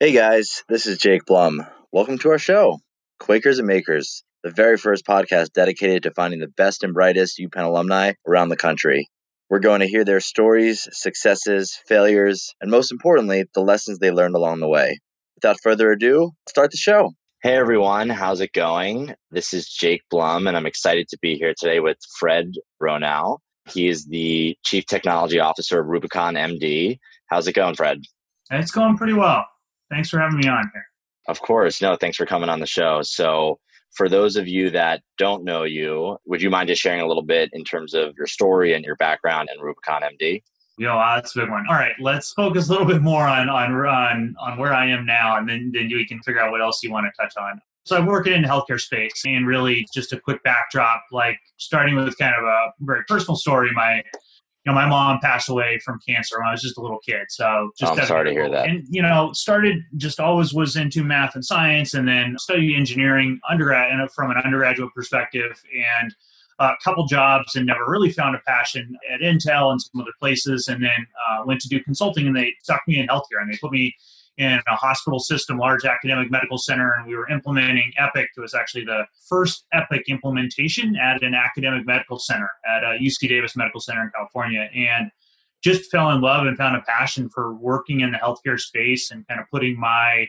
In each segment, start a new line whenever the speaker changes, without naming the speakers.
Hey guys, this is Jake Blum. Welcome to our show, Quakers and Makers, the very first podcast dedicated to finding the best and brightest UPenn alumni around the country. We're going to hear their stories, successes, failures, and most importantly, the lessons they learned along the way. Without further ado, start the show.
Hey everyone, how's it going? This is Jake Blum, and I'm excited to be here today with Fred Ronnau. He is the Chief Technology Officer of Rubicon MD. How's it going, Fred?
It's going pretty well thanks for having me on here.
Of course. No, thanks for coming on the show. So, for those of you that don't know you, would you mind just sharing a little bit in terms of your story and your background in Rubicon MD?
Yo, uh, that's a big one. All right, let's focus a little bit more on on on, on where I am now, and then then we can figure out what else you want to touch on. So I'm working in the healthcare space, and really just a quick backdrop, like starting with kind of a very personal story. My know, my mom passed away from cancer when I was just a little kid. So just
I'm sorry to hear that.
And you know, started just always was into math and science, and then studied engineering undergrad and from an undergraduate perspective, and a couple jobs, and never really found a passion at Intel and some other places, and then uh, went to do consulting, and they stuck me in healthcare, and they put me in a hospital system, large academic medical center, and we were implementing Epic. It was actually the first Epic implementation at an academic medical center at uh, a UC Davis Medical Center in California, and just fell in love and found a passion for working in the healthcare space and kind of putting my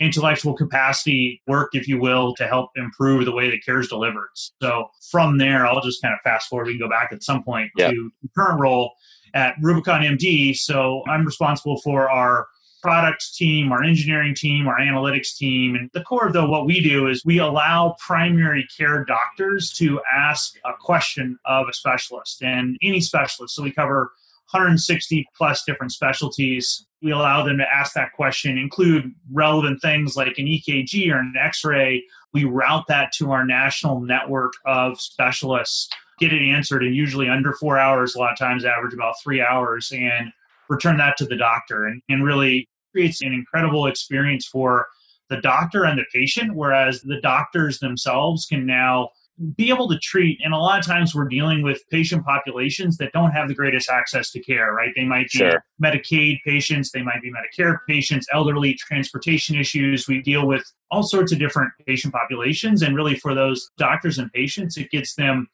intellectual capacity work, if you will, to help improve the way the care is delivered. So from there, I'll just kind of fast forward. We can go back at some point yep. to current role at Rubicon MD. So I'm responsible for our product team, our engineering team, our analytics team. And the core of what we do is we allow primary care doctors to ask a question of a specialist and any specialist. So we cover 160 plus different specialties. We allow them to ask that question, include relevant things like an EKG or an x ray. We route that to our national network of specialists, get it answered in usually under four hours, a lot of times average about three hours. And return that to the doctor and, and really creates an incredible experience for the doctor and the patient, whereas the doctors themselves can now be able to treat. And a lot of times we're dealing with patient populations that don't have the greatest access to care, right? They might be sure. Medicaid patients, they might be Medicare patients, elderly, transportation issues. We deal with all sorts of different patient populations. And really, for those doctors and patients, it gets them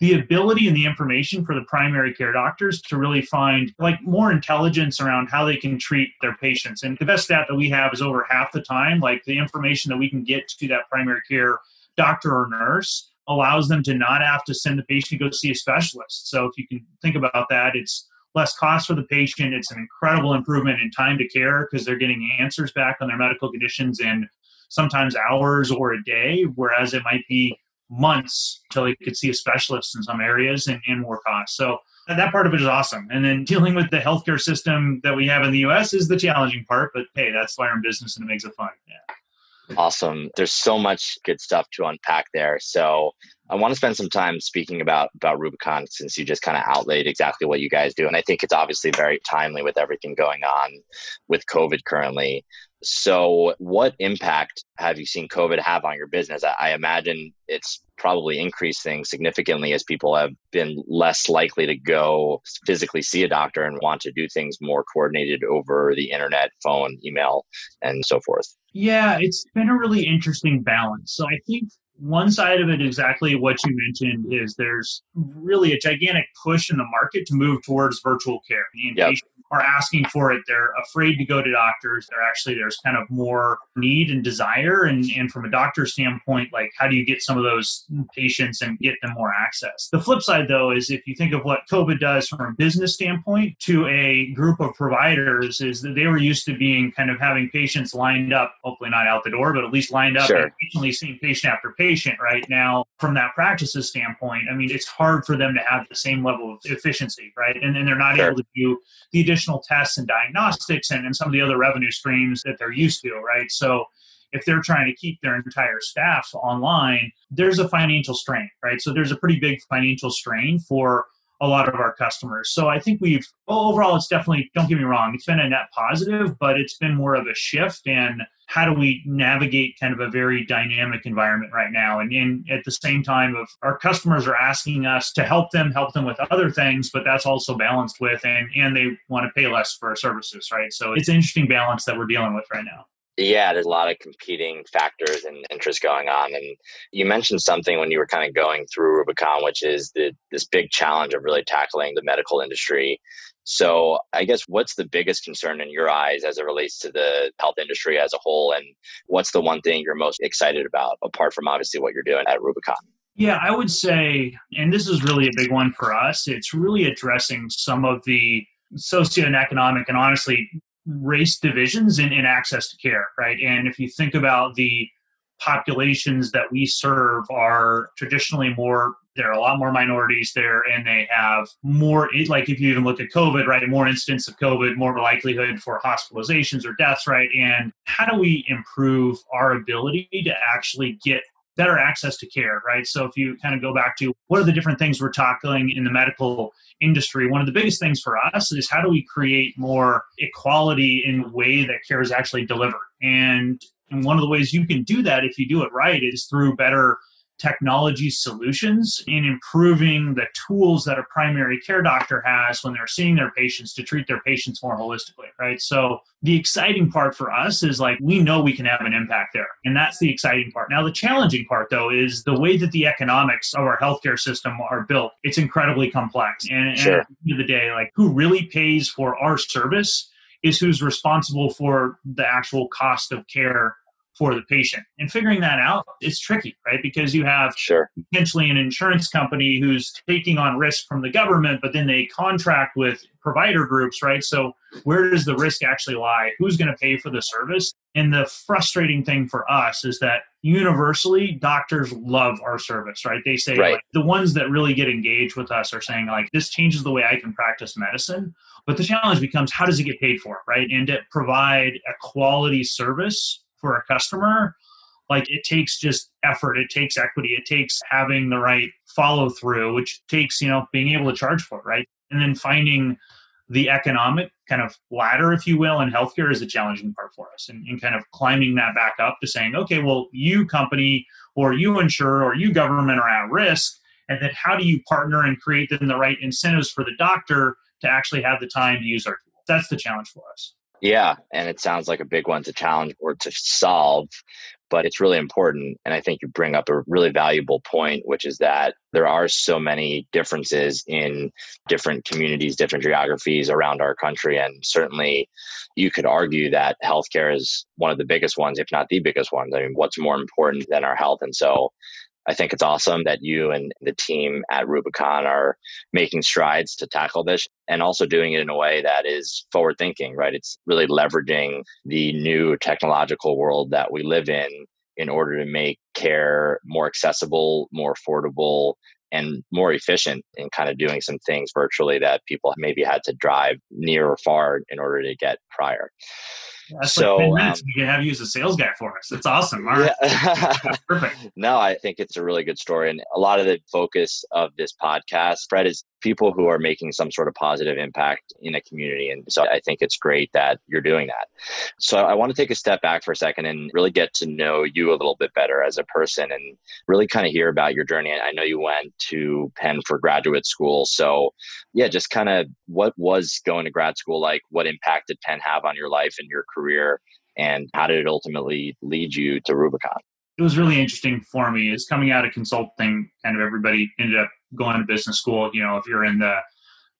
the ability and the information for the primary care doctors to really find like more intelligence around how they can treat their patients. And the best stat that we have is over half the time, like the information that we can get to that primary care doctor or nurse allows them to not have to send the patient to go see a specialist. So if you can think about that, it's less cost for the patient. It's an incredible improvement in time to care because they're getting answers back on their medical conditions in sometimes hours or a day, whereas it might be months until they could see a specialist in some areas and, and more costs. So that part of it is awesome. And then dealing with the healthcare system that we have in the US is the challenging part, but hey, that's why we're in business and it makes it fun. Yeah.
Awesome. There's so much good stuff to unpack there. So I want to spend some time speaking about about Rubicon since you just kind of outlaid exactly what you guys do. And I think it's obviously very timely with everything going on with COVID currently. So, what impact have you seen COVID have on your business? I, imagine it's probably increased things significantly as people have been less likely to go physically see a doctor and want to do things more coordinated over the internet, phone, email, and so forth.
Yeah, it's been a really interesting balance. So, I think one side of it, exactly what you mentioned, is there's really a gigantic push in the market to move towards virtual care. And yep are asking for it. They're afraid to go to doctors. They're actually, there's kind of more need and desire. And, and from a doctor standpoint, like how do you get some of those patients and get them more access? The flip side, though, is if you think of what COVID does from a business standpoint to a group of providers, is that they were used to being kind of having patients lined up, hopefully not out the door, but at least lined up sure. and patiently seeing patient after patient right now. From that practices standpoint, I mean, it's hard for them to have the same level of efficiency, right? And, and they're not sure. able to do the additional tests and diagnostics and, and some of the other revenue streams that they're used to, right? So if they're trying to keep their entire staff online, there's a financial strain, right? So there's a pretty big financial strain for a lot of our customers. So I think we've overall, it's definitely, don't get me wrong, it's been a net positive, but it's been more of a shift. And how do we navigate kind of a very dynamic environment right now and, and at the same time of our customers are asking us to help them help them with other things but that's also balanced with and and they want to pay less for our services right so it's an interesting balance that we're dealing with right now
yeah, there's a lot of competing factors and interests going on. And you mentioned something when you were kind of going through Rubicon, which is the, this big challenge of really tackling the medical industry. So, I guess what's the biggest concern in your eyes as it relates to the health industry as a whole? And what's the one thing you're most excited about, apart from obviously what you're doing at Rubicon?
Yeah, I would say, and this is really a big one for us, it's really addressing some of the socioeconomic and honestly race divisions in, in access to care, right? And if you think about the populations that we serve are traditionally more there are a lot more minorities there and they have more like if you even look at covid right more incidence of covid more likelihood for hospitalizations or deaths right and how do we improve our ability to actually get better access to care, right? So if you kind of go back to what are the different things we're tackling in the medical industry, one of the biggest things for us is how do we create more equality in the way that care is actually delivered? And, and one of the ways you can do that if you do it right is through better technology solutions in improving the tools that a primary care doctor has when they're seeing their patients to treat their patients more holistically, right? So the exciting part for us is like we know we can have an impact there. And that's the exciting part. Now the challenging part though is the way that the economics of our healthcare system are built. It's incredibly complex. And, sure. and at the end of the day, like who really pays for our service is who's responsible for the actual cost of care for the patient. And figuring that out is tricky, right? Because you have
sure.
potentially an insurance company who's taking on risk from the government, but then they contract with provider groups, right? So where does the risk actually lie? Who's going to pay for the service? And the frustrating thing for us is that universally doctors love our service, right? They say
right.
like, the ones that really get engaged with us are saying like this changes the way I can practice medicine. But the challenge becomes how does it get paid for, right? And to provide a quality service for a customer like it takes just effort it takes equity it takes having the right follow through which takes you know being able to charge for it right? And then finding the economic kind of ladder if you will in healthcare is a challenging part for us and, and kind of climbing that back up to saying okay well you company or you insurer or you government are at risk and then how do you partner and create then the right incentives for the doctor to actually have the time to use our tool? That's the challenge for us
yeah, and it sounds like a big one to challenge or to solve, but it's really important. And I think you bring up a really valuable point, which is that there are so many differences in different communities, different geographies around our country. And certainly you could argue that healthcare is one of the biggest ones, if not the biggest ones. I mean, what's more important than our health? And so I think it's awesome that you and the team at Rubicon are making strides to tackle this and also doing it in a way that is forward thinking, right? It's really leveraging the new technological world that we live in in order to make care more accessible, more affordable, and more efficient in kind of doing some things virtually that people maybe had to drive near or far in order to get prior.
That's so like um, we can have you as a sales guy for us. It's awesome. All right. Yeah.
Perfect. No, I think it's a really good story. And a lot of the focus of this podcast, Fred, is people who are making some sort of positive impact in a community. And so I think it's great that you're doing that. So I want to take a step back for a second and really get to know you a little bit better as a person and really kind of hear about your journey. I know you went to Penn for graduate school. So yeah, just kind of what was going to grad school like? What impact did Penn have on your life and your career? And how did it ultimately lead you to Rubicon?
It was really interesting for me is coming out of consulting, kind of everybody ended up going to business school. You know, if you're in the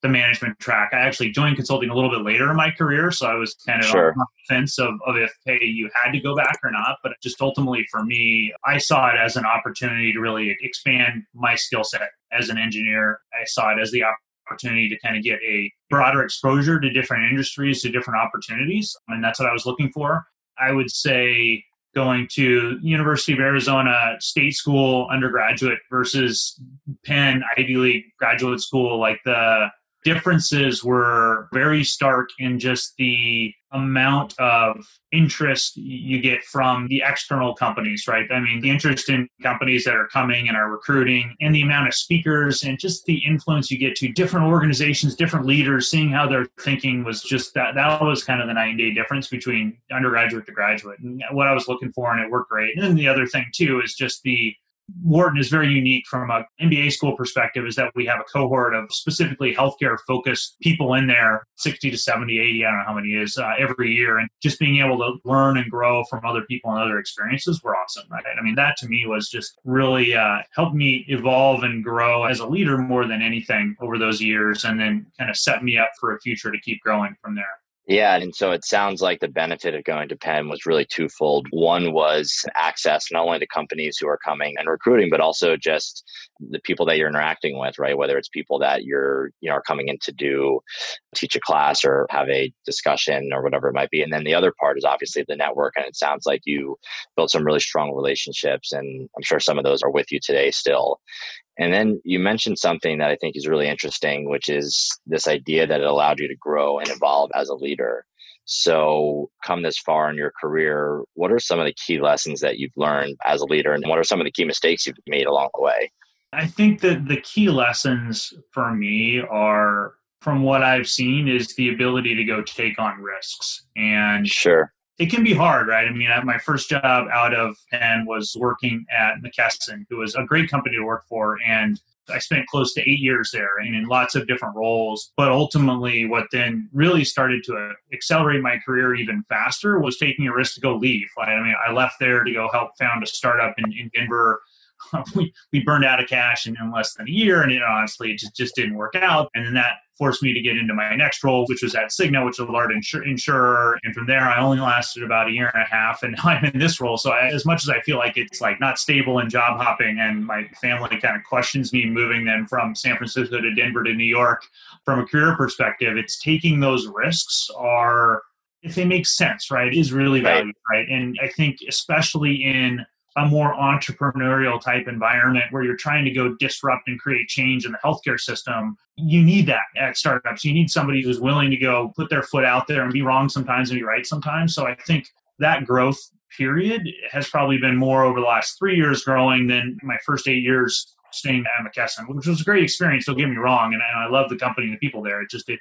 the management track. I actually joined consulting a little bit later in my career, so I was kind of
sure.
on the fence of, of if hey you had to go back or not. But just ultimately for me, I saw it as an opportunity to really expand my skill set as an engineer. I saw it as the opportunity to kind of get a broader exposure to different industries, to different opportunities, and that's what I was looking for. I would say going to University of Arizona State School undergraduate versus Penn Ivy League graduate school, like the differences were very stark in just the amount of interest you get from the external companies, right? I mean, the interest in companies that are coming and are recruiting, and the amount of speakers, and just the influence you get to different organizations, different leaders, seeing how they're thinking was just that. That was kind of the nine day difference between undergraduate to graduate, and what I was looking for, and it worked great. And then the other thing too is just the Wharton is very unique from a MBA school perspective is that we have a cohort of specifically healthcare focused people in there, 60 to 70, 80, I don't know how many is uh, every year. And just being able to learn and grow from other people and other experiences were awesome, right? I mean, that to me was just really uh, helped me evolve and grow as a leader more than anything over those years and then kind of set me up for a future to keep growing from there.
Yeah, and so it sounds like the benefit of going to Penn was really twofold. One was access not only to companies who are coming and recruiting, but also just the people that you're interacting with, right? Whether it's people that you're, you know, are coming in to do teach a class or have a discussion or whatever it might be. And then the other part is obviously the network. And it sounds like you built some really strong relationships, and I'm sure some of those are with you today still. And then you mentioned something that I think is really interesting, which is this idea that it allowed you to grow and evolve as a leader. So, come this far in your career, what are some of the key lessons that you've learned as a leader, and what are some of the key mistakes you've made along the way?
I think that the key lessons for me are from what I've seen is the ability to go take on risks. And
sure
it can be hard, right? I mean, my first job out of Penn was working at McKesson, who was a great company to work for. And I spent close to eight years there and in lots of different roles. But ultimately, what then really started to uh, accelerate my career even faster was taking a risk to go leave. I mean, I left there to go help found a startup in, in Denver we, we burned out of cash in, in less than a year and it honestly just, just didn't work out and then that forced me to get into my next role which was at Cigna which is a large insur- insurer. And from there I only lasted about a year and a half and now I'm in this role. So I, as much as I feel like it's like not stable and job hopping and my family kind of questions me moving then from San Francisco to Denver to New York from a career perspective it's taking those risks are if they make sense right is really valued right? And I think especially in a more entrepreneurial type environment where you're trying to go disrupt and create change in the healthcare system, you need that at startups. You need somebody who's willing to go put their foot out there and be wrong sometimes and be right sometimes. So I think that growth period has probably been more over the last three years growing than my first eight years staying at McKesson, which was a great experience. Don't get me wrong, and I love the company and the people there. It just it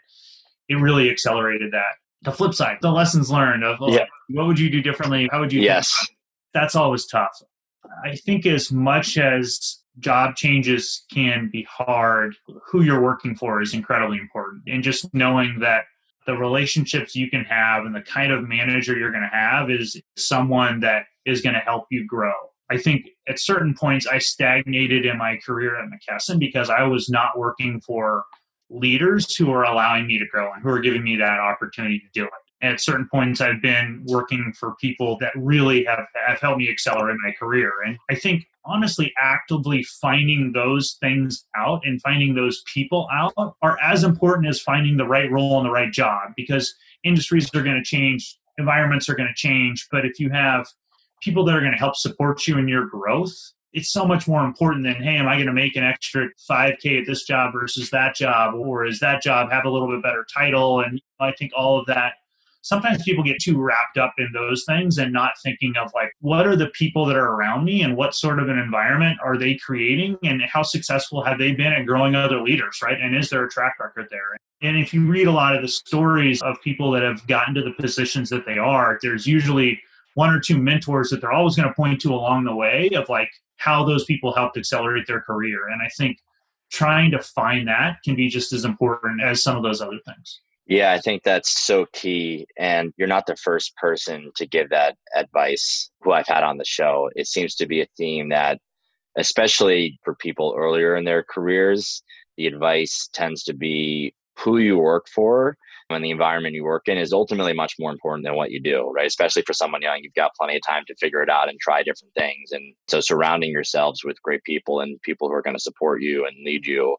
it really accelerated that. The flip side, the lessons learned of oh, yeah. what would you do differently? How would you?
Yes
that's always tough. I think as much as job changes can be hard, who you're working for is incredibly important. And just knowing that the relationships you can have and the kind of manager you're going to have is someone that is going to help you grow. I think at certain points I stagnated in my career at McKesson because I was not working for leaders who are allowing me to grow and who are giving me that opportunity to do it at certain points i've been working for people that really have, have helped me accelerate my career. And i think honestly actively finding those things out and finding those people out are as important as finding the right role and the right job because industries are going to change environments are going to change. But if you have people that are going to help support you in your growth it's so much more important than hey am i going to make an extra 5k at this job versus that job? Or is that job have a little bit better title? And i think all of that sometimes people get too wrapped up in those things and not thinking of like what are the people that are around me and what sort of an environment are they creating and how successful have they been at growing other leaders right? And is there a track record there? And if you read a lot of the stories of people that have gotten to the positions that they are there's usually one or two mentors that they're always going to point to along the way of like how those people helped accelerate their career. And i think trying to find that can be just as important as some of those other things
yeah, I think that's so key. And you're not the first person to give that advice who I've had on the show. It seems to be a theme that, especially for people earlier in their careers, the advice tends to be who you work for and the environment you work in is ultimately much more important than what you do, right? Especially for someone young, you've got plenty of time to figure it out and try different things. And so surrounding yourselves with great people and people who are going to support you and lead you.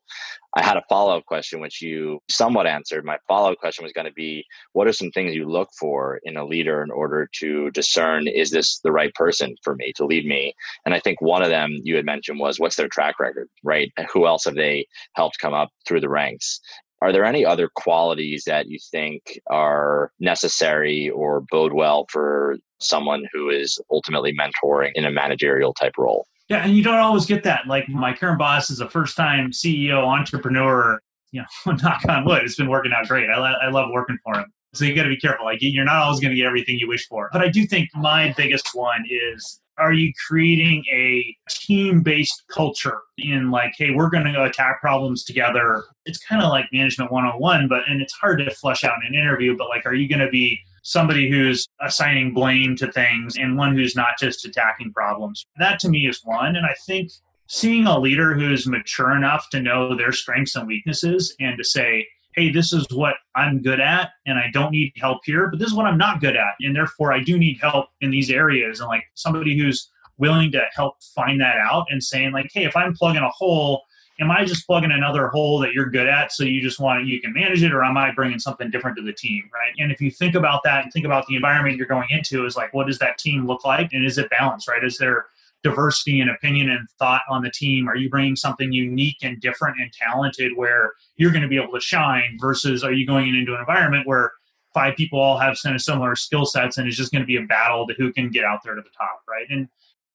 I had a follow up question, which you somewhat answered. My follow up question was going to be what are some things you look for in a leader in order to discern is this the right person for me to lead me? And I think one of them you had mentioned was what's their track record, right? Who else have they helped come up through the ranks? Are there any other qualities that you think are necessary or bode well for someone who is ultimately mentoring in a managerial type role?
Yeah, and you don't always get that. Like mm-hmm. my current boss is a first time CEO entrepreneur. You know, knock on wood, it's been working out great. I, lo- I love working for him. So you got to be careful. Like you're not always going to get everything you wish for. But I do think my biggest one is are you creating a team based culture in like hey we're going to attack problems together? It's kind of like management 101 but and it's hard to flesh out in an interview but like are you going to be somebody who's assigning blame to things and one who's not just attacking problems? That to me is one and i think seeing a leader who's mature enough to know their strengths and weaknesses and to say hey, this is what I'm good at and I don't need help here, but this is what I'm not good at. And therefore, I do need help in these areas. And like somebody who's willing to help find that out and saying, like, hey, if I'm plugging a hole, am I just plugging another hole that you're good at so you just want you can manage it, or am I bringing something different to the team, right? And if you think about that and think about the environment you're going into, is like, what does that team look like? And is it balanced, right? Is there diversity and opinion and thought on the team? Are you bringing something unique and different and talented where you're going to be able to shine versus are you going into an environment where five people all have kind of similar skill sets and it's just going to be a battle to who can get out there to the top, right? And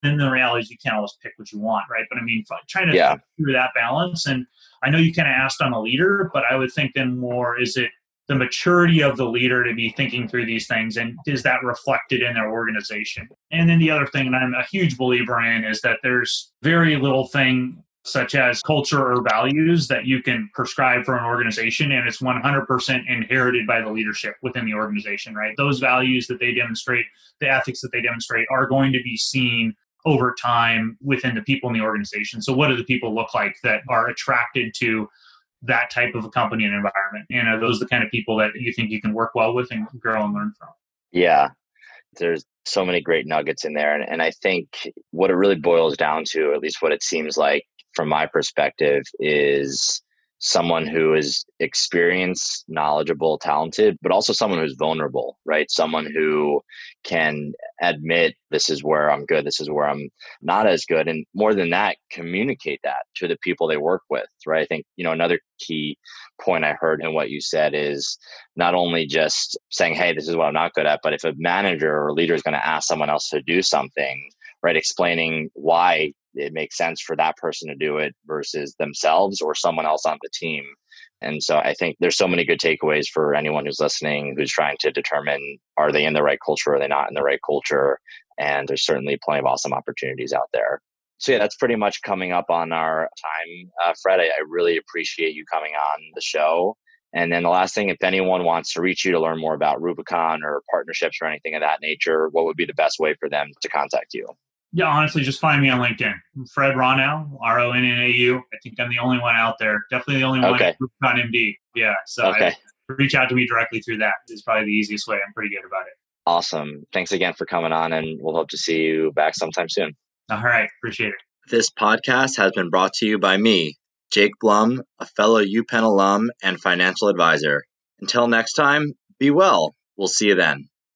then the reality is you can't always pick what you want, right? But I mean, trying to yeah. through that balance. And I know you kind of asked on a leader, but I would think then more is it the maturity of the leader to be thinking through these things and is that reflected in their organization? And then the other thing and i'm a huge believer in is that there's very little thing such as culture or values that you can prescribe for an organization and it's 100% inherited by the leadership within the organization right? Those values that they demonstrate the ethics that they demonstrate are going to be seen over time within the people in the organization. So what do the people look like that are attracted to that type of a company and environment? And are those the kind of people that you think you can work well with and grow and learn from?
Yeah, there's so many great nuggets in there. And, and I think what it really boils down to, at least what it seems like from my perspective, is someone who is experienced, knowledgeable, talented, but also someone who's vulnerable, right? Someone who can admit this is where I'm good, this is where I'm not as good. And more than that, communicate that to the people they work with, right? I think, you know, another key point I heard in what you said is not only just saying, hey, this is what I'm not good at, but if a manager or leader is going to ask someone else to do something, right, explaining why it makes sense for that person to do it versus themselves or someone else on the team. And so I think there's so many good takeaways for anyone who's listening who's trying to determine are they in the right culture, or are they not in the right culture? And there's certainly plenty of awesome opportunities out there. So yeah, that's pretty much coming up on our time. Uh, Fred, I, I really appreciate you coming on the show. And then the last thing, if anyone wants to reach you to learn more about Rubicon or partnerships or anything of that nature, what would be the best way for them to contact you?
Yeah, honestly, just find me on LinkedIn. Fred Ronnau, R O N N A U. I think I'm the only one out there. Definitely the only one okay. on MD. Yeah. So okay. reach out to me directly through that is probably the easiest way. I'm pretty good about it.
Awesome. Thanks again for coming on, and we'll hope to see you back sometime soon.
All right. Appreciate it.
This podcast has been brought to you by me, Jake Blum, a fellow UPenn alum and financial advisor. Until next time, be well. We'll see you then.